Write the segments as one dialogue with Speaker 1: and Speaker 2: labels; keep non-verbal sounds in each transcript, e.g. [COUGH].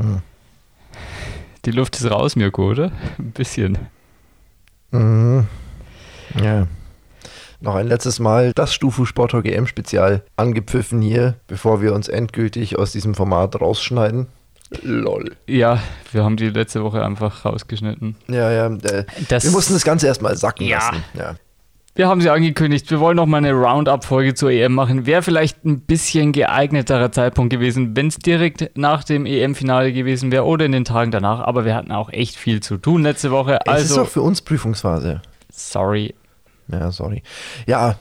Speaker 1: Hm.
Speaker 2: Die Luft ist raus, Mirko, oder? Ein bisschen.
Speaker 1: Mhm. Ja. Noch ein letztes Mal das Stufu Sporttalk EM Spezial angepfiffen hier, bevor wir uns endgültig aus diesem Format rausschneiden. Lol.
Speaker 2: Ja, wir haben die letzte Woche einfach rausgeschnitten.
Speaker 1: Ja, ja. Äh,
Speaker 2: Das-
Speaker 1: wir mussten das Ganze erstmal sacken
Speaker 2: Ja.
Speaker 1: lassen. Ja.
Speaker 2: Wir haben sie angekündigt, wir wollen noch mal eine Roundup-Folge zur EM machen. Wäre vielleicht ein bisschen geeigneterer Zeitpunkt gewesen, wenn es direkt nach dem EM-Finale gewesen wäre oder in den Tagen danach. Aber wir hatten auch echt viel zu tun letzte Woche.
Speaker 1: Es ist
Speaker 2: Also,
Speaker 1: auch für uns Prüfungsphase.
Speaker 2: sorry.
Speaker 1: Ja, sorry. Ja,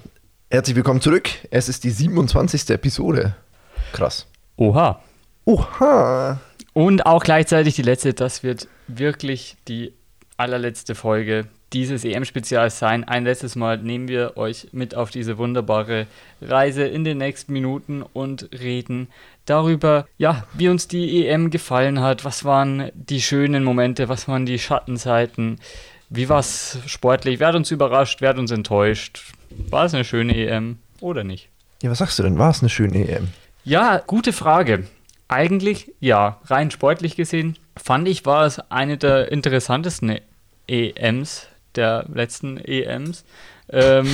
Speaker 1: herzlich willkommen zurück. Es ist die 27. Episode. Krass.
Speaker 2: Oha.
Speaker 1: Oha.
Speaker 2: Und auch gleichzeitig die letzte, das wird wirklich die allerletzte Folge dieses EM-Spezials sein. Ein letztes Mal nehmen wir euch mit auf diese wunderbare Reise in den nächsten Minuten und reden darüber, ja, wie uns die EM gefallen hat, was waren die schönen Momente, was waren die Schattenseiten, wie war es sportlich, wer hat uns überrascht, wer hat uns enttäuscht, war es eine schöne EM oder nicht?
Speaker 1: Ja, was sagst du denn? War es eine schöne EM?
Speaker 2: Ja, gute Frage. Eigentlich ja, rein sportlich gesehen fand ich, war es eine der interessantesten EMs der letzten EMs. Ähm,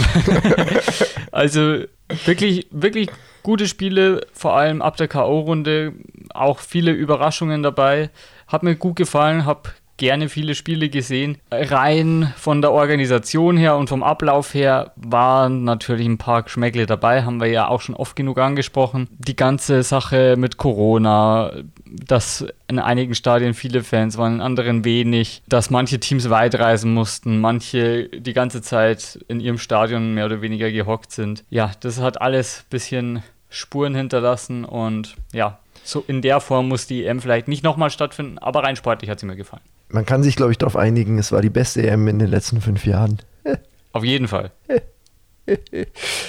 Speaker 2: [LAUGHS] also wirklich, wirklich gute Spiele, vor allem ab der K.O.-Runde, auch viele Überraschungen dabei. Hat mir gut gefallen, habe gerne viele Spiele gesehen. Rein von der Organisation her und vom Ablauf her waren natürlich ein paar Geschmäckle dabei, haben wir ja auch schon oft genug angesprochen. Die ganze Sache mit Corona, dass in einigen Stadien viele Fans waren, in anderen wenig, dass manche Teams weit reisen mussten, manche die ganze Zeit in ihrem Stadion mehr oder weniger gehockt sind. Ja, das hat alles ein bisschen Spuren hinterlassen und ja, so in der Form muss die EM vielleicht nicht nochmal stattfinden, aber rein sportlich hat sie mir gefallen.
Speaker 1: Man kann sich, glaube ich, darauf einigen, es war die beste EM in den letzten fünf Jahren. [LAUGHS]
Speaker 2: Auf jeden Fall.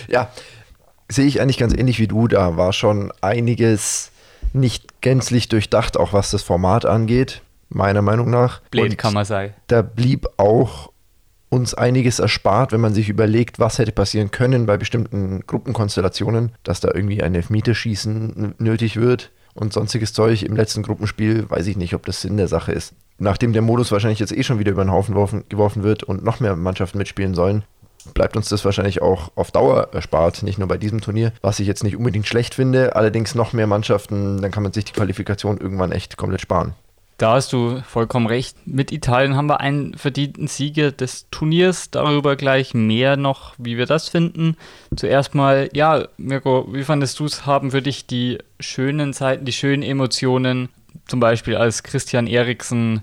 Speaker 1: Ja, sehe ich eigentlich ganz ähnlich wie du. Da war schon einiges nicht gänzlich durchdacht, auch was das Format angeht, meiner Meinung nach.
Speaker 2: Blöd kann man sein.
Speaker 1: da blieb auch uns einiges erspart, wenn man sich überlegt, was hätte passieren können bei bestimmten Gruppenkonstellationen, dass da irgendwie ein Elfmeterschießen nötig wird und sonstiges Zeug im letzten Gruppenspiel, weiß ich nicht, ob das Sinn der Sache ist. Nachdem der Modus wahrscheinlich jetzt eh schon wieder über den Haufen geworfen wird und noch mehr Mannschaften mitspielen sollen, bleibt uns das wahrscheinlich auch auf Dauer erspart, nicht nur bei diesem Turnier, was ich jetzt nicht unbedingt schlecht finde, allerdings noch mehr Mannschaften, dann kann man sich die Qualifikation irgendwann echt komplett sparen.
Speaker 2: Da hast du vollkommen recht. Mit Italien haben wir einen verdienten Sieger des Turniers. Darüber gleich mehr noch, wie wir das finden. Zuerst mal, ja, Mirko, wie fandest du es? Haben für dich die schönen Zeiten, die schönen Emotionen, zum Beispiel als Christian Eriksen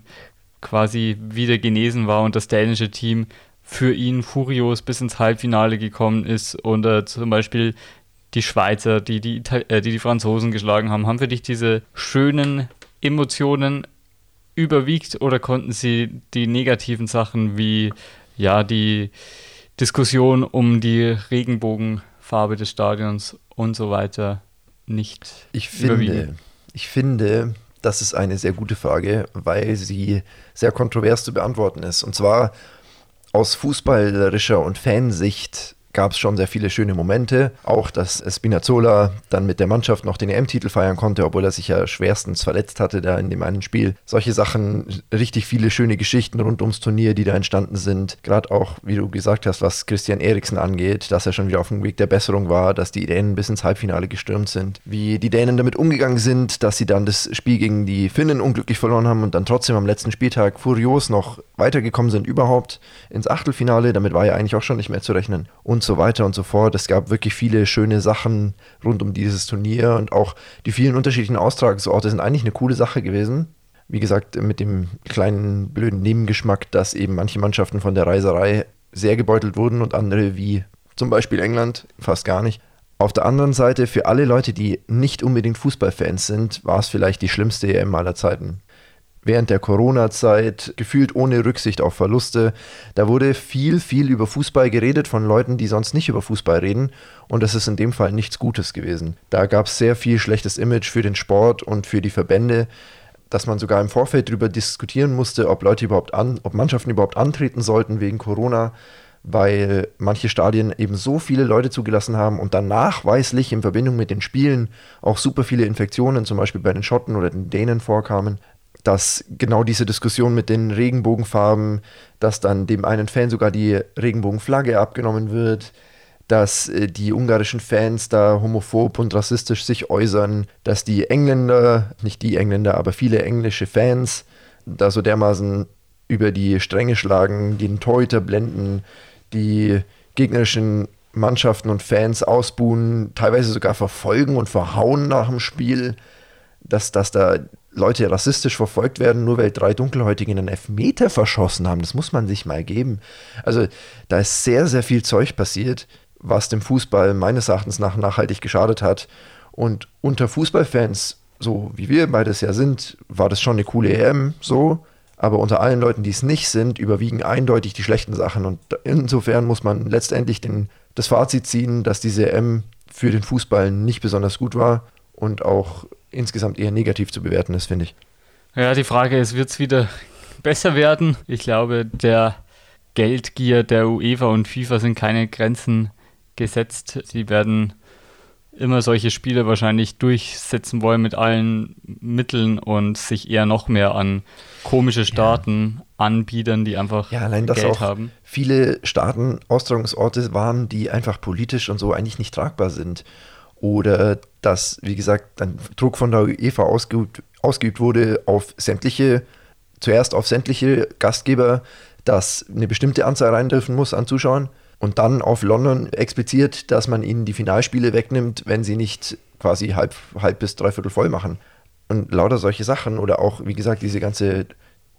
Speaker 2: quasi wieder genesen war und das dänische Team für ihn furios bis ins Halbfinale gekommen ist oder zum Beispiel die Schweizer, die die, äh, die die Franzosen geschlagen haben, haben für dich diese schönen Emotionen überwiegt oder konnten sie die negativen Sachen wie ja die Diskussion um die Regenbogenfarbe des Stadions und so weiter nicht
Speaker 1: Ich
Speaker 2: überwiegen?
Speaker 1: finde, ich finde, das ist eine sehr gute Frage, weil sie sehr kontrovers zu beantworten ist. Und zwar aus fußballerischer und Fansicht gab es schon sehr viele schöne Momente. Auch, dass Spinazzola dann mit der Mannschaft noch den EM-Titel feiern konnte, obwohl er sich ja schwerstens verletzt hatte da in dem einen Spiel. Solche Sachen, richtig viele schöne Geschichten rund ums Turnier, die da entstanden sind. Gerade auch, wie du gesagt hast, was Christian Eriksen angeht, dass er schon wieder auf dem Weg der Besserung war, dass die Dänen bis ins Halbfinale gestürmt sind. Wie die Dänen damit umgegangen sind, dass sie dann das Spiel gegen die Finnen unglücklich verloren haben und dann trotzdem am letzten Spieltag furios noch weitergekommen sind überhaupt ins Achtelfinale. Damit war ja eigentlich auch schon nicht mehr zu rechnen. Und so weiter und so fort. Es gab wirklich viele schöne Sachen rund um dieses Turnier und auch die vielen unterschiedlichen Austragungsorte sind eigentlich eine coole Sache gewesen. Wie gesagt, mit dem kleinen blöden Nebengeschmack, dass eben manche Mannschaften von der Reiserei sehr gebeutelt wurden und andere wie zum Beispiel England fast gar nicht. Auf der anderen Seite, für alle Leute, die nicht unbedingt Fußballfans sind, war es vielleicht die schlimmste EM aller Zeiten während der Corona-Zeit, gefühlt ohne Rücksicht auf Verluste. Da wurde viel, viel über Fußball geredet von Leuten, die sonst nicht über Fußball reden. Und das ist in dem Fall nichts Gutes gewesen. Da gab es sehr viel schlechtes Image für den Sport und für die Verbände, dass man sogar im Vorfeld darüber diskutieren musste, ob Leute überhaupt an, ob Mannschaften überhaupt antreten sollten wegen Corona weil manche Stadien eben so viele Leute zugelassen haben und dann nachweislich in Verbindung mit den Spielen auch super viele Infektionen, zum Beispiel bei den Schotten oder den Dänen vorkamen, dass genau diese Diskussion mit den Regenbogenfarben, dass dann dem einen Fan sogar die Regenbogenflagge abgenommen wird, dass äh, die ungarischen Fans da homophob und rassistisch sich äußern, dass die Engländer, nicht die Engländer, aber viele englische Fans da so dermaßen über die Stränge schlagen, den Torhüter blenden, die gegnerischen Mannschaften und Fans ausbuhen, teilweise sogar verfolgen und verhauen nach dem Spiel, dass, dass da Leute rassistisch verfolgt werden, nur weil drei Dunkelhäutige einen Elfmeter verschossen haben. Das muss man sich mal geben. Also da ist sehr, sehr viel Zeug passiert, was dem Fußball meines Erachtens nach nachhaltig geschadet hat. Und unter Fußballfans, so wie wir beides ja sind, war das schon eine coole EM, so. Aber unter allen Leuten, die es nicht sind, überwiegen eindeutig die schlechten Sachen. Und insofern muss man letztendlich den, das Fazit ziehen, dass diese EM für den Fußball nicht besonders gut war und auch insgesamt eher negativ zu bewerten ist, finde ich.
Speaker 2: Ja, die Frage ist, wird es wieder [LAUGHS] besser werden? Ich glaube, der Geldgier der UEFA und FIFA sind keine Grenzen gesetzt. Sie werden immer solche Spiele wahrscheinlich durchsetzen wollen mit allen Mitteln und sich eher noch mehr an komische Staaten ja. anbiedern, die einfach
Speaker 1: ja, allein, dass Geld auch haben. Viele Staaten Austragungsorte waren, die einfach politisch und so eigentlich nicht tragbar sind. Oder dass, wie gesagt, dann Druck von der UEFA ausgeübt, ausgeübt wurde auf sämtliche, zuerst auf sämtliche Gastgeber, dass eine bestimmte Anzahl rein dürfen muss an Zuschauern und dann auf London expliziert, dass man ihnen die Finalspiele wegnimmt, wenn sie nicht quasi halb, halb bis dreiviertel voll machen. Und lauter solche Sachen oder auch, wie gesagt, diese ganze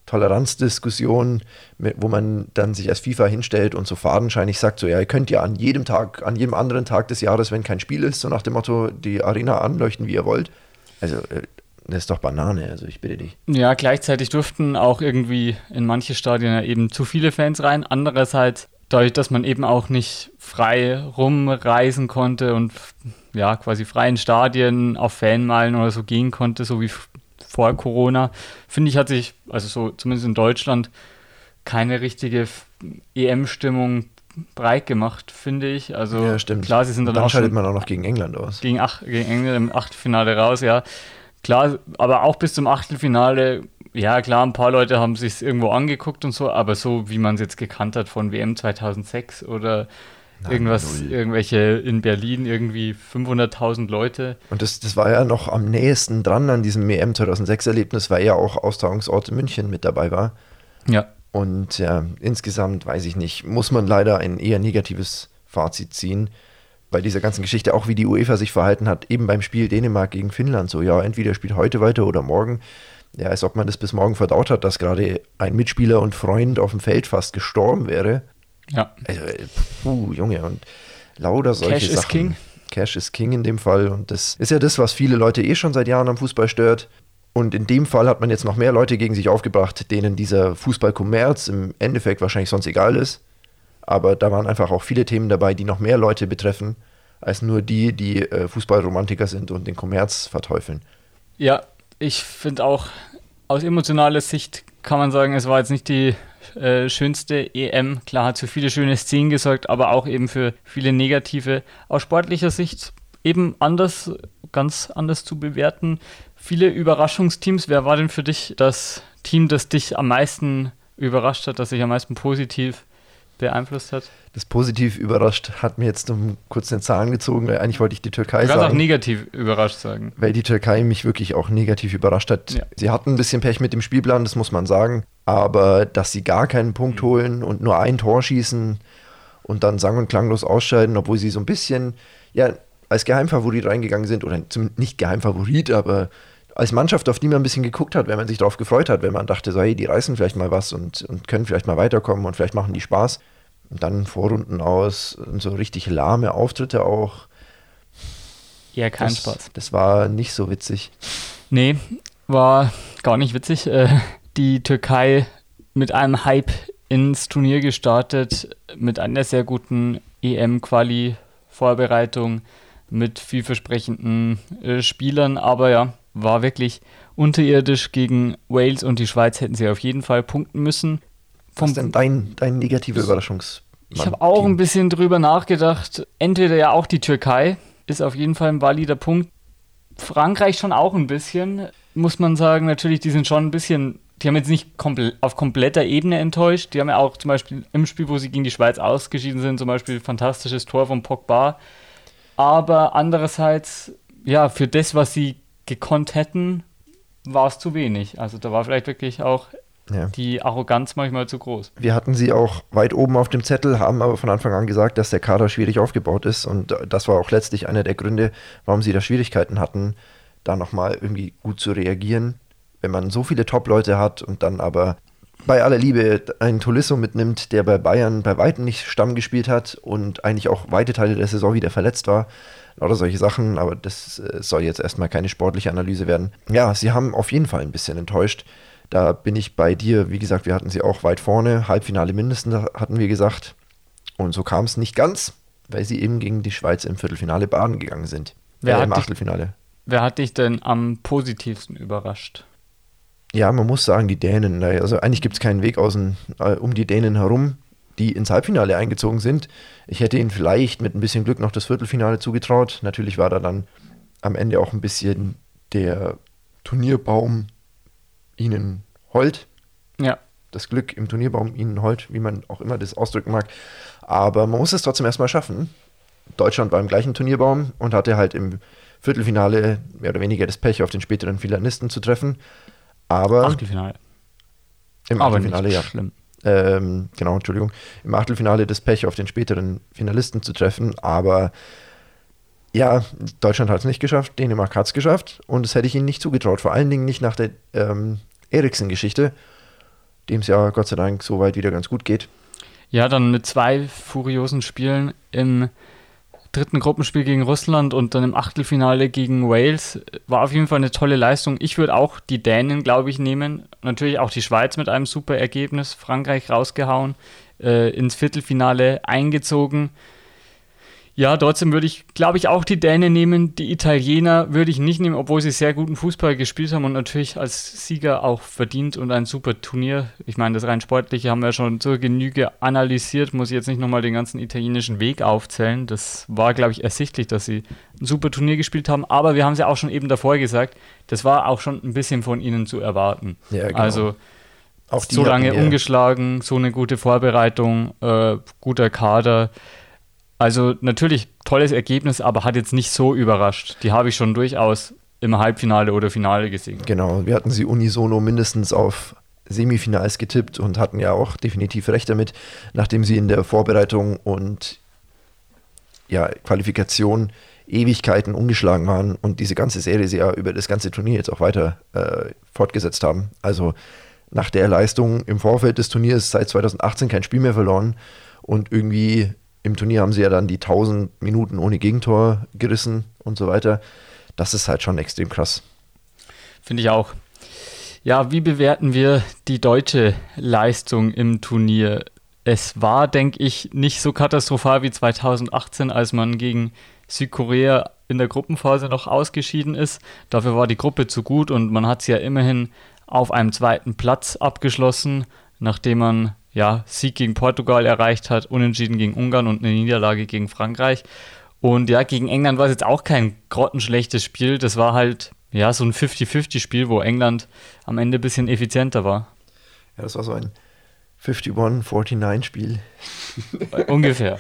Speaker 1: Toleranzdiskussion, wo man dann sich als FIFA hinstellt und so fadenscheinig sagt, so ja, ihr könnt ja an jedem Tag, an jedem anderen Tag des Jahres, wenn kein Spiel ist, so nach dem Motto, die Arena anleuchten, wie ihr wollt. Also äh, das ist doch Banane, also ich bitte dich.
Speaker 2: Ja, gleichzeitig durften auch irgendwie in manche Stadien ja eben zu viele Fans rein. Andererseits dadurch, dass man eben auch nicht frei rumreisen konnte und ja, quasi frei in Stadien auf Fanmeilen oder so gehen konnte, so wie vor Corona, finde ich, hat sich, also so zumindest in Deutschland, keine richtige EM-Stimmung breit gemacht, finde ich. Also
Speaker 1: ja, stimmt.
Speaker 2: klar, sie sind dann,
Speaker 1: dann
Speaker 2: auch
Speaker 1: scheidet man auch noch gegen England aus.
Speaker 2: Gegen, ach, gegen England im Achtelfinale raus, ja. Klar, aber auch bis zum Achtelfinale ja, klar, ein paar Leute haben sich irgendwo angeguckt und so, aber so wie man es jetzt gekannt hat von WM 2006 oder Nein, irgendwas, null. irgendwelche in Berlin irgendwie 500.000 Leute.
Speaker 1: Und das, das war ja noch am nächsten dran an diesem WM 2006-Erlebnis, weil ja auch Austragungsort München mit dabei war.
Speaker 2: Ja.
Speaker 1: Und ja, insgesamt, weiß ich nicht, muss man leider ein eher negatives Fazit ziehen bei dieser ganzen Geschichte, auch wie die UEFA sich verhalten hat, eben beim Spiel Dänemark gegen Finnland. So, ja, entweder spielt heute weiter oder morgen ja, als ob man das bis morgen verdaut hat, dass gerade ein Mitspieler und Freund auf dem Feld fast gestorben wäre.
Speaker 2: Ja.
Speaker 1: Also, puh, Junge, und lauter solche Cash Sachen. Cash ist King. Cash ist King in dem Fall. Und das ist ja das, was viele Leute eh schon seit Jahren am Fußball stört. Und in dem Fall hat man jetzt noch mehr Leute gegen sich aufgebracht, denen dieser Fußballkommerz im Endeffekt wahrscheinlich sonst egal ist. Aber da waren einfach auch viele Themen dabei, die noch mehr Leute betreffen, als nur die, die äh, Fußballromantiker sind und den Kommerz verteufeln.
Speaker 2: Ja, ich finde auch, aus emotionaler Sicht kann man sagen, es war jetzt nicht die äh, schönste EM. Klar hat für viele schöne Szenen gesorgt, aber auch eben für viele negative. Aus sportlicher Sicht eben anders, ganz anders zu bewerten. Viele Überraschungsteams. Wer war denn für dich das Team, das dich am meisten überrascht hat, das sich am meisten positiv beeinflusst hat?
Speaker 1: Das positiv überrascht hat mir jetzt um kurz den Zahn gezogen, weil eigentlich wollte ich die Türkei
Speaker 2: du
Speaker 1: sagen.
Speaker 2: auch negativ überrascht sagen.
Speaker 1: Weil die Türkei mich wirklich auch negativ überrascht hat. Ja. Sie hatten ein bisschen Pech mit dem Spielplan, das muss man sagen. Aber dass sie gar keinen Punkt mhm. holen und nur ein Tor schießen und dann sang- und klanglos ausscheiden, obwohl sie so ein bisschen, ja, als Geheimfavorit reingegangen sind, oder nicht Geheimfavorit, aber als Mannschaft, auf die man ein bisschen geguckt hat, wenn man sich darauf gefreut hat, wenn man dachte, so, hey, die reißen vielleicht mal was und, und können vielleicht mal weiterkommen und vielleicht machen die Spaß. Und dann Vorrunden aus und so richtig lahme Auftritte auch.
Speaker 2: Ja, kein
Speaker 1: das,
Speaker 2: Spaß.
Speaker 1: Das war nicht so witzig.
Speaker 2: Nee, war gar nicht witzig. Äh, die Türkei mit einem Hype ins Turnier gestartet, mit einer sehr guten EM-Quali-Vorbereitung, mit vielversprechenden äh, Spielern, aber ja, war wirklich unterirdisch gegen Wales und die Schweiz hätten sie auf jeden Fall punkten müssen.
Speaker 1: Was ist denn dein, dein negativer Überraschungs
Speaker 2: Ich habe auch ein bisschen drüber nachgedacht. Entweder ja auch die Türkei ist auf jeden Fall ein valider Punkt. Frankreich schon auch ein bisschen, muss man sagen. Natürlich, die sind schon ein bisschen, die haben jetzt nicht komple auf kompletter Ebene enttäuscht. Die haben ja auch zum Beispiel im Spiel, wo sie gegen die Schweiz ausgeschieden sind, zum Beispiel fantastisches Tor von Pogba. Aber andererseits, ja, für das, was sie gekonnt hätten, war es zu wenig. Also da war vielleicht wirklich auch ja. die Arroganz manchmal zu groß.
Speaker 1: Wir hatten sie auch weit oben auf dem Zettel, haben aber von Anfang an gesagt, dass der Kader schwierig aufgebaut ist. Und das war auch letztlich einer der Gründe, warum sie da Schwierigkeiten hatten, da nochmal irgendwie gut zu reagieren. Wenn man so viele Top-Leute hat und dann aber bei aller Liebe einen Tolisso mitnimmt, der bei Bayern bei Weitem nicht Stamm gespielt hat und eigentlich auch weite Teile der Saison wieder verletzt war, oder solche Sachen, aber das äh, soll jetzt erstmal keine sportliche Analyse werden. Ja, sie haben auf jeden Fall ein bisschen enttäuscht. Da bin ich bei dir. Wie gesagt, wir hatten sie auch weit vorne. Halbfinale mindestens hatten wir gesagt. Und so kam es nicht ganz, weil sie eben gegen die Schweiz im Viertelfinale baden gegangen sind.
Speaker 2: Wer äh, im Achtelfinale. Dich, wer hat dich denn am positivsten überrascht?
Speaker 1: Ja, man muss sagen, die Dänen. Also eigentlich gibt es keinen Weg außen, äh, um die Dänen herum, die ins Halbfinale eingezogen sind. Ich hätte ihnen vielleicht mit ein bisschen Glück noch das Viertelfinale zugetraut. Natürlich war da dann am Ende auch ein bisschen der Turnierbaum ihnen hold.
Speaker 2: Ja.
Speaker 1: Das Glück im Turnierbaum ihnen hold, wie man auch immer das ausdrücken mag. Aber man muss es trotzdem erstmal schaffen. Deutschland war im gleichen Turnierbaum und hatte halt im Viertelfinale mehr oder weniger das Pech, auf den späteren Finalisten zu treffen. Aber.
Speaker 2: Achtelfinale.
Speaker 1: Im Aber Achtelfinale, ja. Schlimm. Ähm, genau, Entschuldigung. Im Achtelfinale das Pech, auf den späteren Finalisten zu treffen. Aber ja, Deutschland hat es nicht geschafft, Dänemark hat es geschafft und das hätte ich ihnen nicht zugetraut. Vor allen Dingen nicht nach der ähm, Eriksen-Geschichte, dem es ja Gott sei Dank soweit wieder ganz gut geht.
Speaker 2: Ja, dann mit zwei furiosen Spielen im dritten Gruppenspiel gegen Russland und dann im Achtelfinale gegen Wales war auf jeden Fall eine tolle Leistung. Ich würde auch die Dänen, glaube ich, nehmen. Natürlich auch die Schweiz mit einem super Ergebnis. Frankreich rausgehauen, äh, ins Viertelfinale eingezogen. Ja, trotzdem würde ich, glaube ich, auch die Dänen nehmen. Die Italiener würde ich nicht nehmen, obwohl sie sehr guten Fußball gespielt haben und natürlich als Sieger auch verdient und ein super Turnier. Ich meine, das rein sportliche haben wir schon zur Genüge analysiert. Muss ich jetzt nicht nochmal den ganzen italienischen Weg aufzählen. Das war, glaube ich, ersichtlich, dass sie ein super Turnier gespielt haben. Aber wir haben es ja auch schon eben davor gesagt, das war auch schon ein bisschen von ihnen zu erwarten. Ja, genau. Also auch so lange ungeschlagen, so eine gute Vorbereitung, äh, guter Kader. Also natürlich tolles Ergebnis, aber hat jetzt nicht so überrascht. Die habe ich schon durchaus im Halbfinale oder Finale gesehen.
Speaker 1: Genau, wir hatten sie unisono mindestens auf Semifinals getippt und hatten ja auch definitiv recht damit, nachdem sie in der Vorbereitung und ja, Qualifikation Ewigkeiten ungeschlagen waren und diese ganze Serie sie ja über das ganze Turnier jetzt auch weiter äh, fortgesetzt haben. Also nach der Leistung im Vorfeld des Turniers seit 2018 kein Spiel mehr verloren und irgendwie im Turnier haben sie ja dann die 1000 Minuten ohne Gegentor gerissen und so weiter. Das ist halt schon extrem krass.
Speaker 2: Finde ich auch. Ja, wie bewerten wir die deutsche Leistung im Turnier? Es war, denke ich, nicht so katastrophal wie 2018, als man gegen Südkorea in der Gruppenphase noch ausgeschieden ist. Dafür war die Gruppe zu gut und man hat es ja immerhin auf einem zweiten Platz abgeschlossen, nachdem man ja, Sieg gegen Portugal erreicht hat, Unentschieden gegen Ungarn und eine Niederlage gegen Frankreich. Und ja, gegen England war es jetzt auch kein grottenschlechtes Spiel. Das war halt ja so ein 50-50-Spiel, wo England am Ende ein bisschen effizienter war.
Speaker 1: Ja, das war so ein 51-49-Spiel.
Speaker 2: Ungefähr.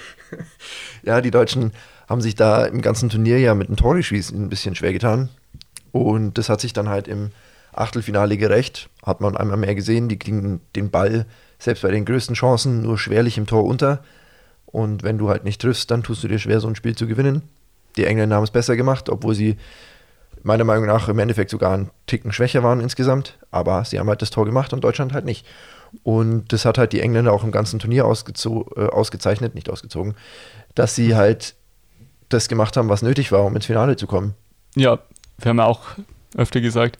Speaker 2: [LAUGHS]
Speaker 1: ja, die Deutschen haben sich da im ganzen Turnier ja mit dem Tore-Schießen ein bisschen schwer getan. Und das hat sich dann halt im Achtelfinale gerecht. Hat man einmal mehr gesehen, die kriegen den Ball selbst bei den größten Chancen nur schwerlich im Tor unter. Und wenn du halt nicht triffst, dann tust du dir schwer, so ein Spiel zu gewinnen. Die Engländer haben es besser gemacht, obwohl sie meiner Meinung nach im Endeffekt sogar einen Ticken schwächer waren insgesamt. Aber sie haben halt das Tor gemacht und Deutschland halt nicht. Und das hat halt die Engländer auch im ganzen Turnier äh, ausgezeichnet, nicht ausgezogen, dass sie halt das gemacht haben, was nötig war, um ins Finale zu kommen.
Speaker 2: Ja, wir haben ja auch öfter gesagt,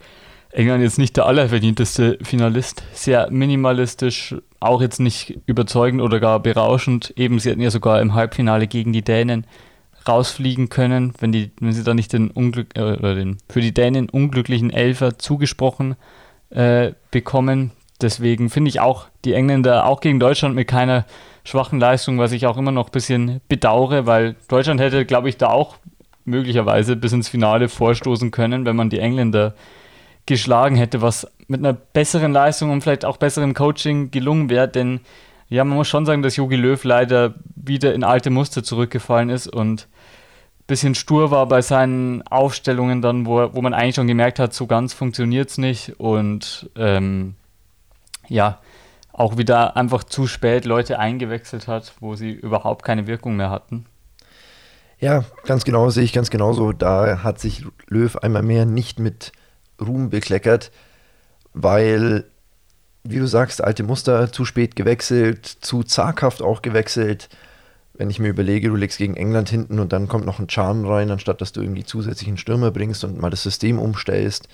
Speaker 2: England jetzt nicht der allerverdienteste Finalist. Sehr minimalistisch, auch jetzt nicht überzeugend oder gar berauschend. Eben, sie hätten ja sogar im Halbfinale gegen die Dänen rausfliegen können, wenn, die, wenn sie da nicht den, Unglück, äh, den für die Dänen unglücklichen Elfer zugesprochen äh, bekommen. Deswegen finde ich auch die Engländer auch gegen Deutschland mit keiner schwachen Leistung, was ich auch immer noch ein bisschen bedauere, weil Deutschland hätte, glaube ich, da auch möglicherweise bis ins Finale vorstoßen können, wenn man die Engländer geschlagen hätte, was mit einer besseren Leistung und vielleicht auch besserem Coaching gelungen wäre, denn ja, man muss schon sagen, dass Jogi Löw leider wieder in alte Muster zurückgefallen ist und ein bisschen stur war bei seinen Aufstellungen dann, wo, wo man eigentlich schon gemerkt hat, so ganz funktioniert es nicht und ähm, ja, auch wieder einfach zu spät Leute eingewechselt hat, wo sie überhaupt keine Wirkung mehr hatten.
Speaker 1: Ja, ganz genau, sehe ich ganz genauso. Da hat sich Löw einmal mehr nicht mit Ruhm bekleckert, weil, wie du sagst, alte Muster zu spät gewechselt, zu zaghaft auch gewechselt. Wenn ich mir überlege, du legst gegen England hinten und dann kommt noch ein Charm rein, anstatt dass du irgendwie zusätzlichen Stürmer bringst und mal das System umstellst.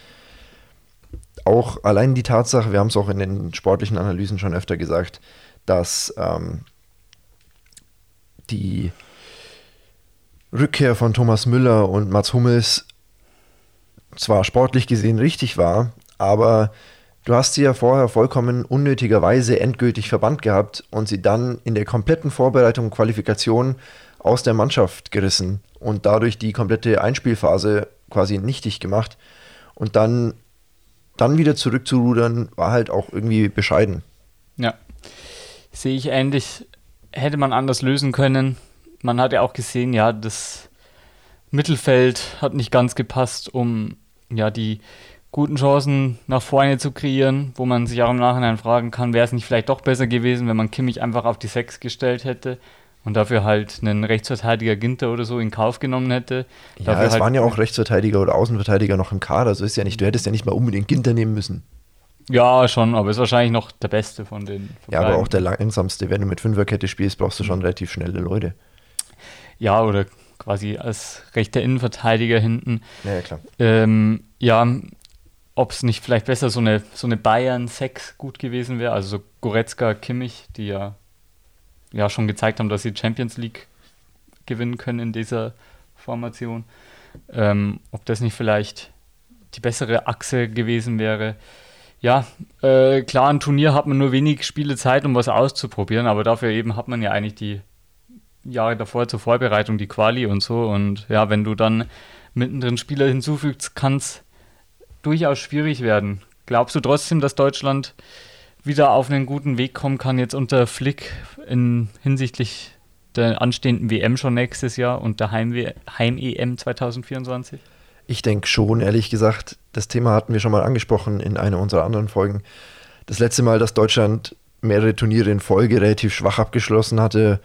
Speaker 1: Auch allein die Tatsache, wir haben es auch in den sportlichen Analysen schon öfter gesagt, dass ähm, die Rückkehr von Thomas Müller und Mats Hummels zwar sportlich gesehen richtig war, aber du hast sie ja vorher vollkommen unnötigerweise endgültig verbannt gehabt und sie dann in der kompletten Vorbereitung und Qualifikation aus der Mannschaft gerissen und dadurch die komplette Einspielphase quasi nichtig gemacht. Und dann, dann wieder zurückzurudern, war halt auch irgendwie bescheiden.
Speaker 2: Ja, sehe ich ähnlich. Hätte man anders lösen können. Man hat ja auch gesehen, ja, das Mittelfeld hat nicht ganz gepasst, um ja die guten Chancen nach vorne zu kreieren, wo man sich auch im Nachhinein fragen kann, wäre es nicht vielleicht doch besser gewesen, wenn man Kimmich einfach auf die 6 gestellt hätte und dafür halt einen Rechtsverteidiger Ginter oder so in Kauf genommen hätte.
Speaker 1: Ja,
Speaker 2: dafür
Speaker 1: es
Speaker 2: halt
Speaker 1: waren ja auch Rechtsverteidiger oder Außenverteidiger noch im Kader, so ist ja nicht, du hättest ja nicht mal unbedingt Ginter nehmen müssen.
Speaker 2: Ja, schon, aber ist wahrscheinlich noch der Beste von den.
Speaker 1: Ja, aber auch der langsamste, wenn du mit Fünferkette spielst, brauchst du schon relativ schnelle Leute.
Speaker 2: Ja, oder quasi als rechter Innenverteidiger hinten.
Speaker 1: Ja, ja klar.
Speaker 2: Ähm, ja, ob es nicht vielleicht besser so eine, so eine Bayern-6 gut gewesen wäre, also so Goretzka, Kimmich, die ja, ja schon gezeigt haben, dass sie Champions League gewinnen können in dieser Formation. Ähm, ob das nicht vielleicht die bessere Achse gewesen wäre. Ja, äh, klar, ein Turnier hat man nur wenig Spiele Zeit, um was auszuprobieren, aber dafür eben hat man ja eigentlich die Jahre davor zur Vorbereitung, die Quali und so. Und ja, wenn du dann mittendrin Spieler hinzufügst, kann es durchaus schwierig werden. Glaubst du trotzdem, dass Deutschland wieder auf einen guten Weg kommen kann, jetzt unter Flick in, hinsichtlich der anstehenden WM schon nächstes Jahr und der Heim-EM Heim 2024?
Speaker 1: Ich denke schon, ehrlich gesagt, das Thema hatten wir schon mal angesprochen in einer unserer anderen Folgen. Das letzte Mal, dass Deutschland mehrere Turniere in Folge relativ schwach abgeschlossen hatte,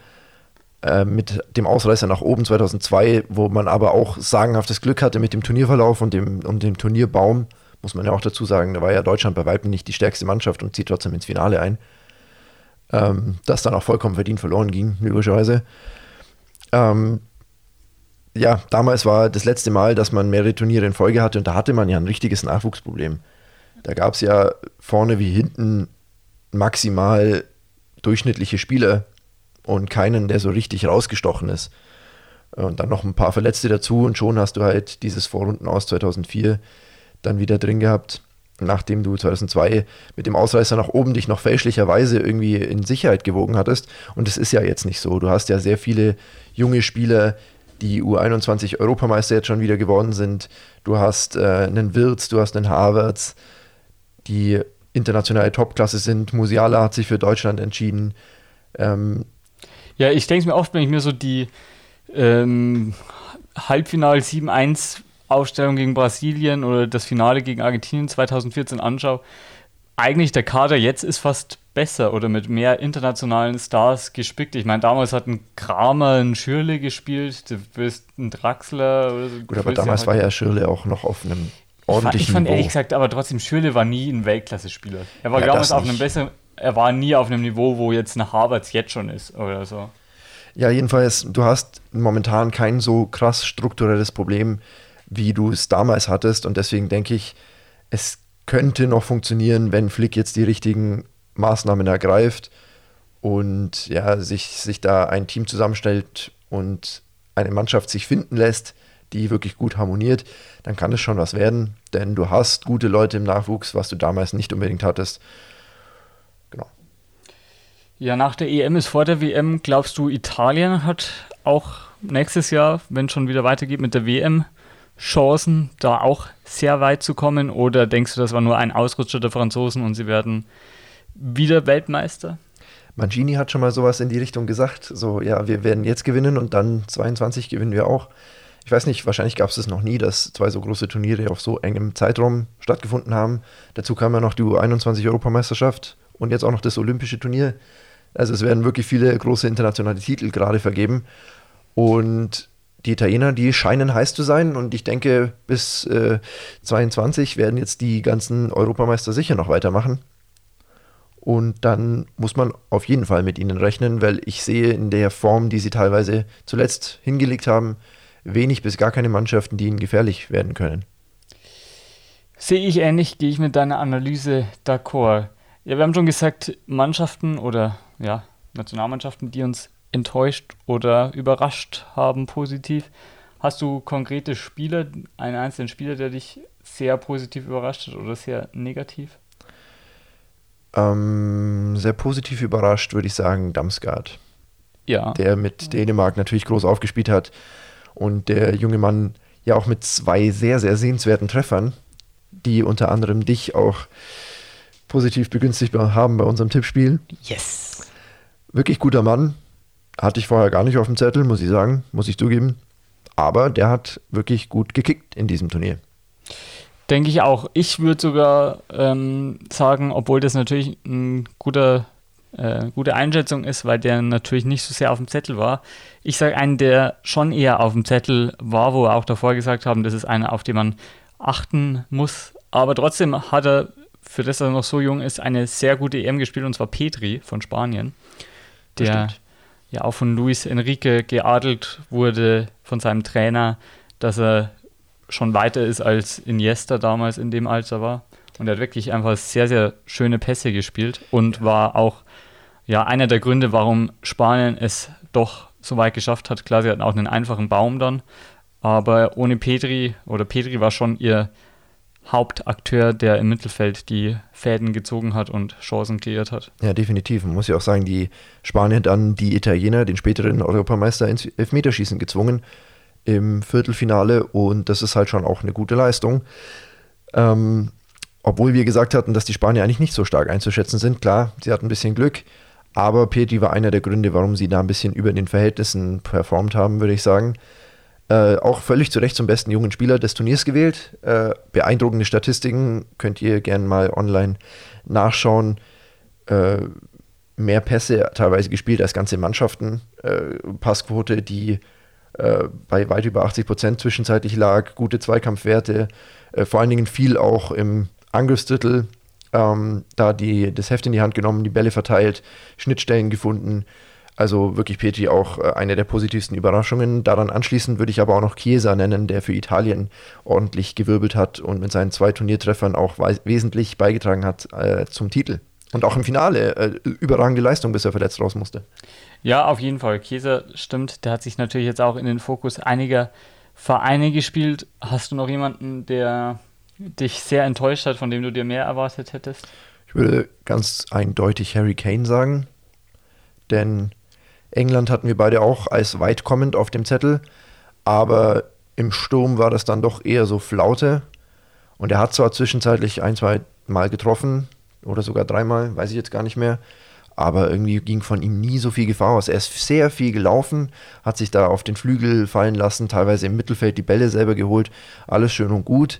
Speaker 1: äh, mit dem Ausreißer nach oben 2002, wo man aber auch sagenhaftes Glück hatte mit dem Turnierverlauf und dem, und dem Turnierbaum, muss man ja auch dazu sagen, da war ja Deutschland bei weitem nicht die stärkste Mannschaft und zieht trotzdem ins Finale ein. Ähm, das dann auch vollkommen verdient verloren ging, logischerweise. Ähm, ja, damals war das letzte Mal, dass man mehrere Turniere in Folge hatte und da hatte man ja ein richtiges Nachwuchsproblem. Da gab es ja vorne wie hinten maximal durchschnittliche Spieler und keinen, der so richtig rausgestochen ist. Und dann noch ein paar Verletzte dazu und schon hast du halt dieses Vorrunden aus 2004 dann wieder drin gehabt, nachdem du 2002 mit dem Ausreißer nach oben dich noch fälschlicherweise irgendwie in Sicherheit gewogen hattest. Und es ist ja jetzt nicht so. Du hast ja sehr viele junge Spieler, die U21 Europameister jetzt schon wieder geworden sind. Du hast äh, einen Wirtz, du hast einen Havertz, die internationale Topklasse sind. Musiala hat sich für Deutschland entschieden. Ähm,
Speaker 2: Ja, ich denke es mir oft, wenn ich mir so die ähm, Halbfinal 7-1 Aufstellung gegen Brasilien oder das Finale gegen Argentinien 2014 anschaue. Eigentlich der Kader jetzt ist fast besser oder mit mehr internationalen Stars gespickt. Ich meine, damals hat ein Kramer ein Schürle gespielt, du bist ein Draxler oder so.
Speaker 1: gut, aber damals war ja Schirle auch noch auf einem ordentlichen
Speaker 2: Ich fand
Speaker 1: Niveau.
Speaker 2: ehrlich gesagt, aber trotzdem, Schürle war nie ein Weltklasse-Spieler. Er war
Speaker 1: Ja,
Speaker 2: damals auf einem besseren, er war nie auf einem Niveau, wo jetzt eine Harvards jetzt schon ist oder so.
Speaker 1: Ja, jedenfalls, du hast momentan kein so krass strukturelles Problem, wie du es damals hattest. Und deswegen denke ich, es könnte noch funktionieren, wenn Flick jetzt die richtigen Maßnahmen ergreift und ja, sich, sich da ein Team zusammenstellt und eine Mannschaft sich finden lässt, die wirklich gut harmoniert, dann kann es schon was werden. Denn du hast gute Leute im Nachwuchs, was du damals nicht unbedingt hattest.
Speaker 2: Ja, nach der EM ist vor der WM, glaubst du, Italien hat auch nächstes Jahr, wenn schon wieder weitergeht mit der WM, Chancen, da auch sehr weit zu kommen? Oder denkst du, das war nur ein Ausrutscher der Franzosen und sie werden wieder Weltmeister?
Speaker 1: Mancini hat schon mal sowas in die Richtung gesagt, so ja, wir werden jetzt gewinnen und dann 22 gewinnen wir auch. Ich weiß nicht, wahrscheinlich gab es es noch nie, dass zwei so große Turniere auf so engem Zeitraum stattgefunden haben. Dazu kam ja noch die U21-Europameisterschaft und jetzt auch noch das Olympische Turnier. Also es werden wirklich viele große internationale Titel gerade vergeben. Und die Italiener, die scheinen heiß zu sein und ich denke, bis äh, 22 werden jetzt die ganzen Europameister sicher noch weitermachen. Und dann muss man auf jeden Fall mit ihnen rechnen, weil ich sehe in der Form, die sie teilweise zuletzt hingelegt haben, wenig bis gar keine Mannschaften, die ihnen gefährlich werden können.
Speaker 2: Sehe ich ähnlich, gehe ich mit deiner Analyse d'accord. Ja, wir haben schon gesagt, Mannschaften oder ja, Nationalmannschaften, die uns enttäuscht oder überrascht haben positiv. Hast du konkrete Spieler, einen einzelnen Spieler, der dich sehr positiv überrascht hat oder sehr negativ?
Speaker 1: Ähm, sehr positiv überrascht würde ich sagen Damsgaard. Ja. Der mit Dänemark natürlich groß aufgespielt hat und der junge Mann ja auch mit zwei sehr, sehr sehenswerten Treffern, die unter anderem dich auch positiv begünstigt haben bei unserem Tippspiel.
Speaker 2: Yes.
Speaker 1: Wirklich guter Mann, hatte ich vorher gar nicht auf dem Zettel, muss ich sagen, muss ich zugeben. Aber der hat wirklich gut gekickt in diesem Turnier.
Speaker 2: Denke ich auch. Ich würde sogar ähm, sagen, obwohl das natürlich eine guter, äh, gute Einschätzung ist, weil der natürlich nicht so sehr auf dem Zettel war. Ich sage einen, der schon eher auf dem Zettel war, wo wir auch davor gesagt haben, das ist einer, auf den man achten muss. Aber trotzdem hat er, für das er noch so jung ist, eine sehr gute EM gespielt, und zwar Petri von Spanien. Der ja auch von Luis Enrique geadelt wurde von seinem Trainer, dass er schon weiter ist als Iniesta damals in dem Alter war. Und er hat wirklich einfach sehr, sehr schöne Pässe gespielt und war auch ja einer der Gründe, warum Spanien es doch so weit geschafft hat. Klar, sie hatten auch einen einfachen Baum dann, aber ohne Petri oder Petri war schon ihr Hauptakteur, der im Mittelfeld die Fäden gezogen hat und Chancen kreiert hat.
Speaker 1: Ja, definitiv. Man muss ja auch sagen, die Spanier dann die Italiener, den späteren Europameister, ins Elfmeterschießen gezwungen im Viertelfinale und das ist halt schon auch eine gute Leistung. Ähm, obwohl wir gesagt hatten, dass die Spanier eigentlich nicht so stark einzuschätzen sind. Klar, sie hatten ein bisschen Glück, aber Petri war einer der Gründe, warum sie da ein bisschen über den Verhältnissen performt haben, würde ich sagen. Äh, auch völlig zu Recht zum besten jungen Spieler des Turniers gewählt. Äh, beeindruckende Statistiken könnt ihr gerne mal online nachschauen. Äh, mehr Pässe teilweise gespielt als ganze Mannschaften. Äh, Passquote, die äh, bei weit über 80 Prozent zwischenzeitlich lag. Gute Zweikampfwerte. Vor allen Dingen viel auch im Angriffsdrittel. Ähm, da die, das Heft in die Hand genommen, die Bälle verteilt, Schnittstellen gefunden. Also wirklich Petri auch äh, eine der positivsten Überraschungen. Daran anschließend würde ich aber auch noch Chiesa nennen, der für Italien ordentlich gewirbelt hat und mit seinen zwei Turniertreffern auch wesentlich beigetragen hat äh, zum Titel. Und auch im Finale äh, überragende Leistung, bis er verletzt raus musste.
Speaker 2: Ja, auf jeden Fall. Chiesa stimmt. Der hat sich natürlich jetzt auch in den Fokus einiger Vereine gespielt. Hast du noch jemanden, der dich sehr enttäuscht hat, von dem du dir mehr erwartet hättest?
Speaker 1: Ich würde ganz eindeutig Harry Kane sagen. Denn England hatten wir beide auch als weit kommend auf dem Zettel, aber im Sturm war das dann doch eher so Flaute. Und er hat zwar zwischenzeitlich ein, zwei Mal getroffen oder sogar dreimal, weiß ich jetzt gar nicht mehr, aber irgendwie ging von ihm nie so viel Gefahr aus. Er ist sehr viel gelaufen, hat sich da auf den Flügel fallen lassen, teilweise im Mittelfeld die Bälle selber geholt, alles schön und gut.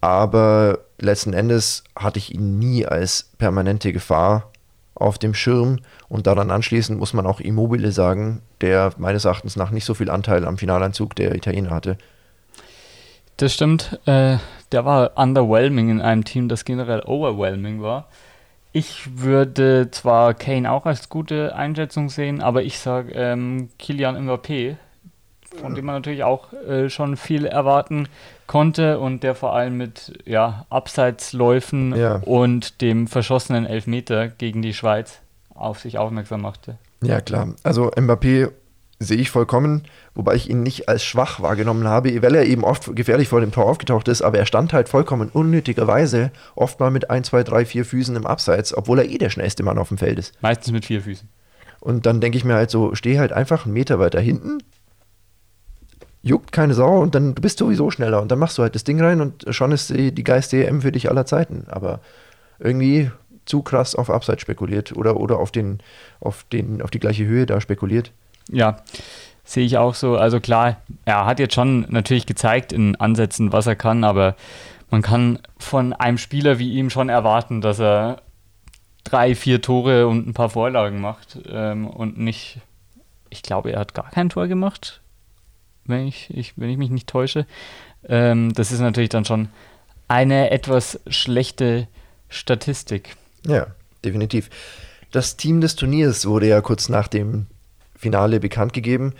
Speaker 1: Aber letzten Endes hatte ich ihn nie als permanente Gefahr auf dem Schirm. Und daran anschließend muss man auch Immobile sagen, der meines Erachtens nach nicht so viel Anteil am Finalanzug der Italiener hatte.
Speaker 2: Das stimmt. Äh, der war underwhelming in einem Team, das generell overwhelming war. Ich würde zwar Kane auch als gute Einschätzung sehen, aber ich sage ähm, Kilian Mbappé, von dem man natürlich auch äh, schon viel erwarten konnte und der vor allem mit ja, Abseitsläufen ja. und dem verschossenen Elfmeter gegen die Schweiz auf sich aufmerksam machte.
Speaker 1: Ja, klar. Also Mbappé Sehe ich vollkommen, wobei ich ihn nicht als schwach wahrgenommen habe, weil er eben oft gefährlich vor dem Tor aufgetaucht ist, aber er stand halt vollkommen unnötigerweise oft mal mit 1, 2, 3, 4 Füßen im Abseits, obwohl er eh der schnellste Mann auf dem Feld ist.
Speaker 2: Meistens mit vier Füßen.
Speaker 1: Und dann denke ich mir halt so, steh halt einfach einen Meter weiter hinten, juckt keine Sau und dann du bist sowieso schneller und dann machst du halt das Ding rein und schon ist die, die geilste EM für dich aller Zeiten. Aber irgendwie zu krass auf Abseits spekuliert oder, oder auf, den, auf, den, auf die gleiche Höhe da spekuliert.
Speaker 2: Ja, sehe ich auch so. Also klar, er hat jetzt schon natürlich gezeigt in Ansätzen, was er kann, aber man kann von einem Spieler wie ihm schon erwarten, dass er drei, vier Tore und ein paar Vorlagen macht ähm, und nicht, ich glaube, er hat gar kein Tor gemacht, wenn ich, ich wenn ich mich nicht täusche. Ähm, das ist natürlich dann schon eine etwas schlechte Statistik.
Speaker 1: Ja, definitiv. Das Team des Turniers wurde ja kurz nach dem Finale bekannt gegeben.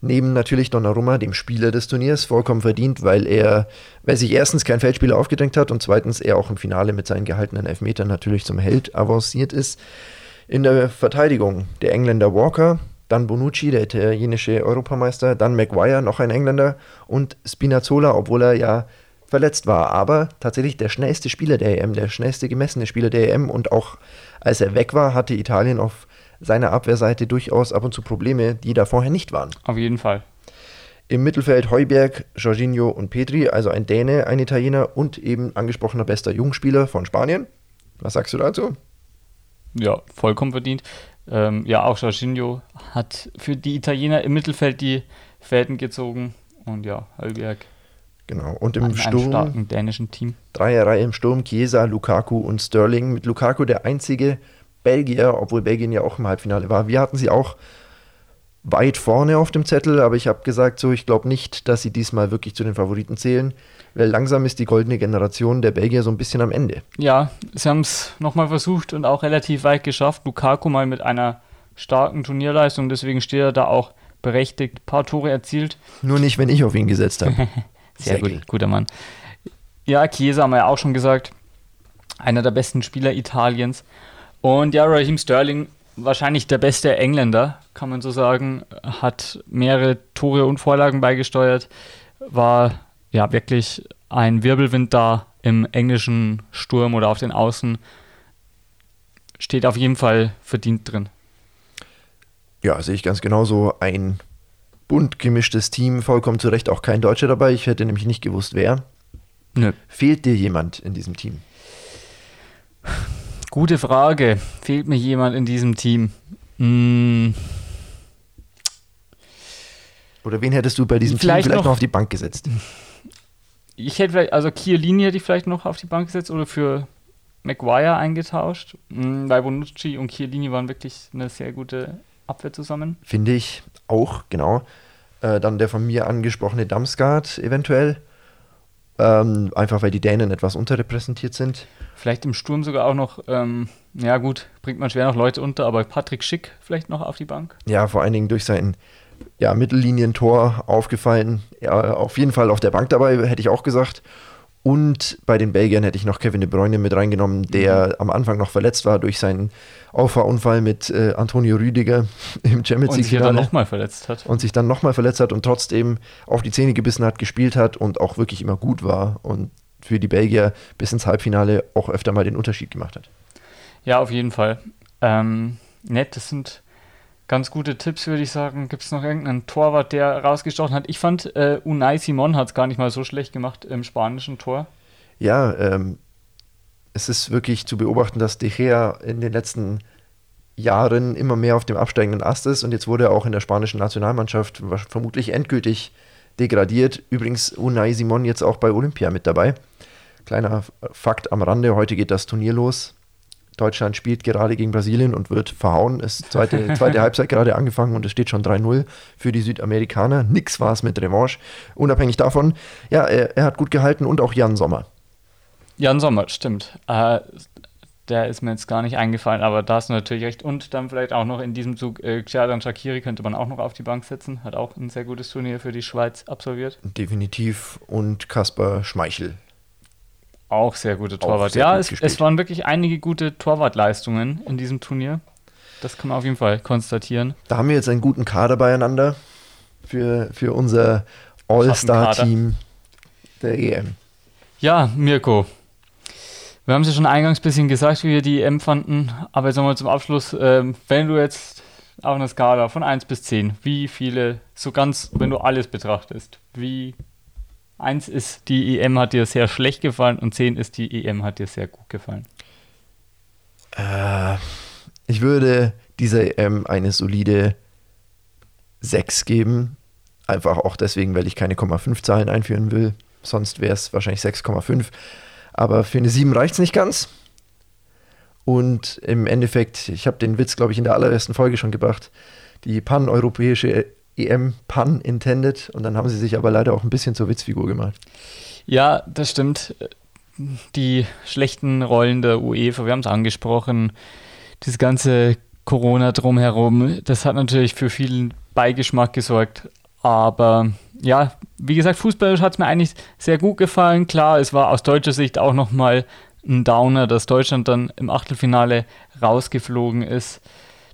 Speaker 1: Neben natürlich Donnarumma, dem Spieler des Turniers, vollkommen verdient, weil er, weil sich erstens kein Feldspieler aufgedrängt hat und zweitens er auch im Finale mit seinen gehaltenen Elfmetern natürlich zum Held avanciert ist. In der Verteidigung der Engländer Walker, dann Bonucci, der italienische Europameister, dann Maguire, noch ein Engländer und Spinazzola, obwohl er ja verletzt war, aber tatsächlich der schnellste Spieler der EM, der schnellste gemessene Spieler der EM und auch als er weg war, hatte Italien auf seiner Abwehrseite durchaus ab und zu Probleme, die da vorher nicht waren.
Speaker 2: Auf jeden Fall.
Speaker 1: Im Mittelfeld Heuberg, Jorginho und Petri, also ein Däne, ein Italiener und eben angesprochener bester Jungspieler von Spanien. Was sagst du dazu?
Speaker 2: Ja, vollkommen verdient. Ähm, ja, auch Jorginho hat für die Italiener im Mittelfeld die Fäden gezogen. Und ja, Heuberg
Speaker 1: Genau. Und im Sturm.
Speaker 2: starken dänischen Team.
Speaker 1: Dreierreihe im Sturm, Chiesa, Lukaku und Sterling. Mit Lukaku der einzige Belgier, obwohl Belgien ja auch im Halbfinale war. Wir hatten sie auch weit vorne auf dem Zettel, aber ich habe gesagt, so, ich glaube nicht, dass sie diesmal wirklich zu den Favoriten zählen, weil langsam ist die goldene Generation der Belgier so ein bisschen am Ende.
Speaker 2: Ja, sie haben es nochmal versucht und auch relativ weit geschafft. Lukaku mal mit einer starken Turnierleistung, deswegen steht er da auch berechtigt, ein paar Tore erzielt.
Speaker 1: Nur nicht, wenn ich auf ihn gesetzt habe. [LAUGHS]
Speaker 2: Sehr,
Speaker 1: Sehr
Speaker 2: gut, guter Mann. Ja, Chiesa haben wir ja auch schon gesagt. Einer der besten Spieler Italiens. Und ja, Raheem Sterling, wahrscheinlich der beste Engländer, kann man so sagen, hat mehrere Tore und Vorlagen beigesteuert. War ja wirklich ein Wirbelwind da im englischen Sturm oder auf den Außen. Steht auf jeden Fall verdient drin.
Speaker 1: Ja, sehe ich ganz genauso. Ein bunt gemischtes Team, vollkommen zu Recht auch kein Deutscher dabei. Ich hätte nämlich nicht gewusst, wer.
Speaker 2: Nö.
Speaker 1: Fehlt dir jemand in diesem Team?
Speaker 2: Gute Frage. Fehlt mir jemand in diesem Team? Hm,
Speaker 1: Oder wen hättest du bei diesem
Speaker 2: Vielleicht
Speaker 1: Team vielleicht
Speaker 2: noch-
Speaker 1: noch auf die Bank gesetzt? [LAUGHS]
Speaker 2: ich hätte vielleicht, also Chiellini hätte ich vielleicht noch auf die Bank gesetzt oder für Maguire eingetauscht, Hm, weil Bonucci und Chiellini waren wirklich eine sehr gute Abwehr zusammen.
Speaker 1: Finde ich auch, genau. Äh, dann der von mir angesprochene Damsgaard eventuell. Ähm, einfach weil die Dänen etwas unterrepräsentiert sind.
Speaker 2: Vielleicht im Sturm sogar auch noch, ähm, ja gut, bringt man schwer noch Leute unter, aber Patrick Schick vielleicht noch auf die Bank.
Speaker 1: Ja, vor allen Dingen durch sein ja, Mittellinientor aufgefallen. Ja, auf jeden Fall auf der Bank dabei, hätte ich auch gesagt. Und bei den Belgiern hätte ich noch Kevin de Bruyne mit reingenommen, der am Anfang noch verletzt war durch seinen Auffahrunfall mit äh, Antonio Rüdiger [LAUGHS] im Champions
Speaker 2: Und sich dann nochmal verletzt hat.
Speaker 1: und sich dann nochmal verletzt hat und trotzdem auf die Zähne gebissen hat, gespielt hat und auch wirklich immer gut war und für die Belgier bis ins Halbfinale auch öfter mal den Unterschied gemacht hat.
Speaker 2: Ja, auf jeden Fall. Ähm, nett, das sind ganz gute Tipps, würde ich sagen. Gibt es noch irgendeinen Torwart, der rausgestochen hat? Ich fand, äh, Unai Simon hat es gar nicht mal so schlecht gemacht im spanischen Tor.
Speaker 1: Ja, ähm, es ist wirklich zu beobachten, dass De Gea in den letzten Jahren immer mehr auf dem absteigenden Ast ist und jetzt wurde er auch in der spanischen Nationalmannschaft vermutlich endgültig degradiert. Übrigens Unai Simon jetzt auch bei Olympia mit dabei. Kleiner Fakt am Rande, heute geht das Turnier los. Deutschland spielt gerade gegen Brasilien und wird verhauen. Es ist zweite, [LAUGHS] zweite Halbzeit gerade angefangen und es steht schon 3-0 für die Südamerikaner. Nix war es mit Revanche. Unabhängig davon, ja, er, er hat gut gehalten und auch Jan Sommer.
Speaker 2: Jan Sommer, stimmt. Äh, der ist mir jetzt gar nicht eingefallen, aber da hast du natürlich recht. Und dann vielleicht auch noch in diesem Zug, äh, Xherdan Shakiri könnte man auch noch auf die Bank setzen. Hat auch ein sehr gutes Turnier für die Schweiz absolviert.
Speaker 1: Definitiv. Und Kaspar Schmeichel.
Speaker 2: Auch sehr gute Torwart.
Speaker 1: sehr
Speaker 2: ja,
Speaker 1: gut
Speaker 2: es, es waren wirklich einige gute Torwartleistungen in diesem Turnier. das kann man auf jeden Fall konstatieren.
Speaker 1: Da haben wir jetzt einen guten Kader beieinander für, für unser All-Star-Team der EM.
Speaker 2: Ja, Mirko. Wir haben es ja schon eingangs ein bisschen gesagt, wie wir die EM fanden, aber jetzt nochmal zum Abschluss. Ähm, wenn du jetzt auf einer Skala von 1 bis 10, wie viele, so ganz, wenn du alles betrachtest, wie 1 ist, die EM hat dir sehr schlecht gefallen und 10 ist, die EM hat dir sehr gut gefallen?
Speaker 1: Äh, ich würde dieser EM eine solide 6 geben. Einfach auch deswegen, weil ich keine 0,5 Zahlen einführen will. Sonst wäre es wahrscheinlich 6,5. Aber für eine 7 reicht es nicht ganz. Und im Endeffekt, ich habe den Witz, glaube ich, in der allerersten Folge schon gebracht, die pan-europäische EM pan intended. Und dann haben sie sich aber leider auch ein bisschen zur Witzfigur gemacht.
Speaker 2: Ja, das stimmt. Die schlechten Rollen der UEFA, wir haben es angesprochen, das ganze Corona drumherum, das hat natürlich für vielen Beigeschmack gesorgt. Aber ja, wie gesagt, fußballisch hat es mir eigentlich sehr gut gefallen. Klar, es war aus deutscher Sicht auch nochmal ein Downer, dass Deutschland dann im Achtelfinale rausgeflogen ist.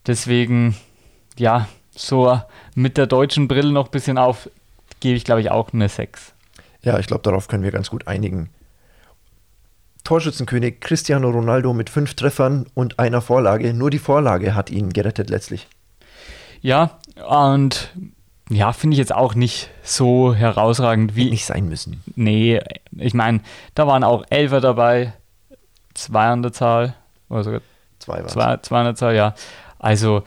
Speaker 2: Deswegen, ja, so mit der deutschen Brille noch ein bisschen auf, gebe ich glaube ich auch eine 6.
Speaker 1: Ja, ich glaube, darauf können wir ganz gut einigen. Torschützenkönig Cristiano Ronaldo mit fünf Treffern und einer Vorlage. Nur die Vorlage hat ihn gerettet letztlich.
Speaker 2: Ja, und ja, finde ich jetzt auch nicht so herausragend wie. Hätte
Speaker 1: nicht sein müssen.
Speaker 2: Nee, ich meine, da waren auch Elfer dabei, zwei an der Zahl. Oder sogar zwei, zwei, zwei an der Zahl, ja. Also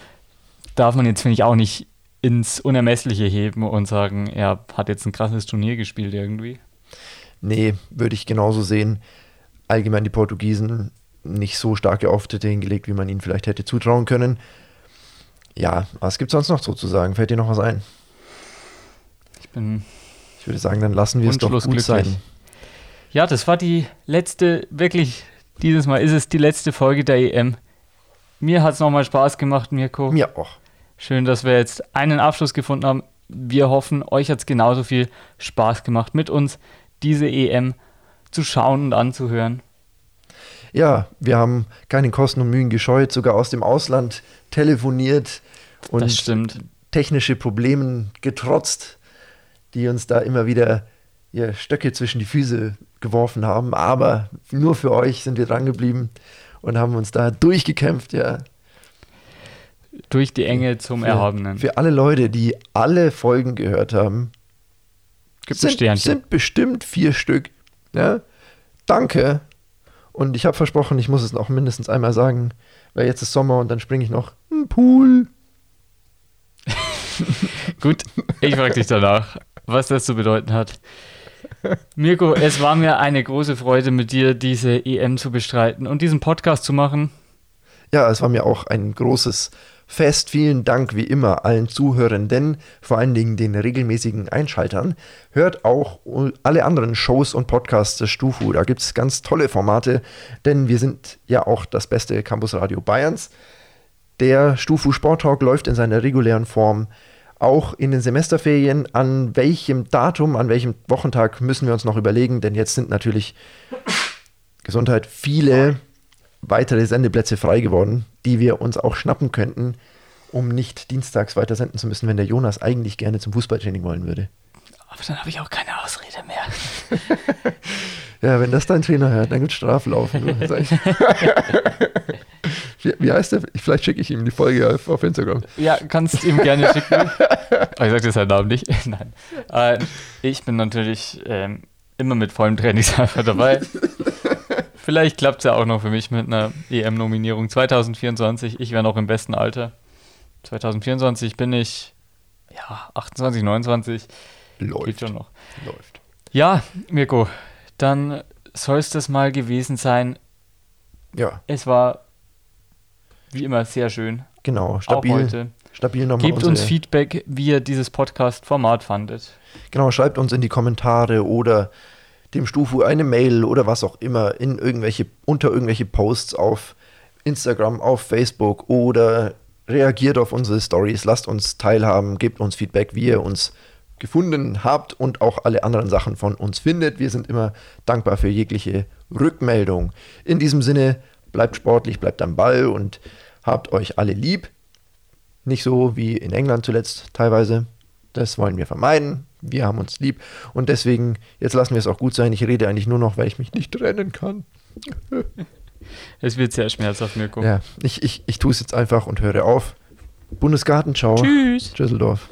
Speaker 2: darf man jetzt, finde ich, auch nicht ins Unermessliche heben und sagen, er hat jetzt ein krasses Turnier gespielt irgendwie.
Speaker 1: Nee, würde ich genauso sehen. Allgemein die Portugiesen nicht so starke Auftritte hingelegt, wie man ihnen vielleicht hätte zutrauen können. Ja, was gibt es sonst noch so zu sagen? Fällt dir noch was ein?
Speaker 2: Ich bin.
Speaker 1: Ich würde sagen, dann lassen wir es doch gut glücklich. sein.
Speaker 2: Ja, das war die letzte, wirklich, dieses Mal ist es die letzte Folge der EM. Mir hat es nochmal Spaß gemacht, Mirko.
Speaker 1: Mir auch.
Speaker 2: Schön, dass wir jetzt einen Abschluss gefunden haben. Wir hoffen, euch hat es genauso viel Spaß gemacht, mit uns diese EM zu schauen und anzuhören.
Speaker 1: Ja, wir haben keine Kosten und Mühen gescheut, sogar aus dem Ausland telefoniert und technische Probleme getrotzt, die uns da immer wieder ja, Stöcke zwischen die Füße geworfen haben. Aber nur für euch sind wir dran geblieben und haben uns da durchgekämpft, ja.
Speaker 2: Durch die Enge zum
Speaker 1: für,
Speaker 2: Erhabenen.
Speaker 1: Für alle Leute, die alle Folgen gehört haben,
Speaker 2: Gibt
Speaker 1: sind, sind bestimmt vier Stück. Ja? Danke. Und ich habe versprochen, ich muss es noch mindestens einmal sagen, weil jetzt ist Sommer und dann springe ich noch im Pool. [LAUGHS]
Speaker 2: Gut, ich frage dich danach, was das zu bedeuten hat. Mirko, es war mir eine große Freude, mit dir diese EM zu bestreiten und diesen Podcast zu machen.
Speaker 1: Ja, es war mir auch ein großes Fest. Vielen Dank wie immer allen Zuhörenden, vor allen Dingen den regelmäßigen Einschaltern. Hört auch alle anderen Shows und Podcasts des Stufu. Da gibt es ganz tolle Formate, denn wir sind ja auch das beste Campusradio Bayerns. Der Stufu Sport Talk läuft in seiner regulären Form auch in den Semesterferien. An welchem Datum, an welchem Wochentag müssen wir uns noch überlegen, denn jetzt sind natürlich Gesundheit viele weitere Sendeplätze frei geworden, die wir uns auch schnappen könnten, um nicht dienstags weiter senden zu müssen, wenn der Jonas eigentlich gerne zum Fußballtraining wollen würde.
Speaker 2: Aber dann habe ich auch keine Ausrede mehr. [LAUGHS]
Speaker 1: ja, wenn das dein Trainer hört, dann gibt es Straflaufen. [LAUGHS] wie, wie, heißt der? Vielleicht schicke ich ihm die Folge auf, auf Instagram.
Speaker 2: Ja, kannst ihm gerne schicken. Aber [LAUGHS] ich sage dir seinen Namen nicht. Nein. Äh, ich bin natürlich ähm, immer mit vollem Trainingseifer dabei. Vielleicht klappt es ja auch noch für mich mit einer EM-Nominierung 2024. Ich wäre noch im besten Alter. 2024 bin ich ja 28, 29.
Speaker 1: Läuft.
Speaker 2: Geht schon noch.
Speaker 1: Läuft.
Speaker 2: Ja, Mirko, dann soll es das mal gewesen sein.
Speaker 1: Ja.
Speaker 2: Es war wie immer sehr schön.
Speaker 1: Genau, stabil.
Speaker 2: Auch heute.
Speaker 1: Stabil nochmal.
Speaker 2: Gebt uns Feedback, wie ihr dieses Podcast-Format fandet.
Speaker 1: Genau, schreibt uns in die Kommentare oder dem Stufu eine Mail oder was auch immer in irgendwelche, unter irgendwelche Posts auf Instagram, auf Facebook oder reagiert auf unsere Stories, lasst uns teilhaben, gebt uns Feedback, wie ihr uns gefunden habt und auch alle anderen Sachen von uns findet. Wir sind immer dankbar für jegliche Rückmeldung. In diesem Sinne, bleibt sportlich, bleibt am Ball und Habt euch alle lieb. Nicht so wie in England zuletzt teilweise. Das wollen wir vermeiden. Wir haben uns lieb. Und deswegen, jetzt lassen wir es auch gut sein. Ich rede eigentlich nur noch, weil ich mich nicht trennen kann. [LAUGHS]
Speaker 2: Es wird sehr schmerzhaft, Mirko.
Speaker 1: Ja, ich, ich, ich tue es jetzt einfach und höre auf. Bundesgarten, ciao.
Speaker 2: Tschüss.
Speaker 1: Düsseldorf.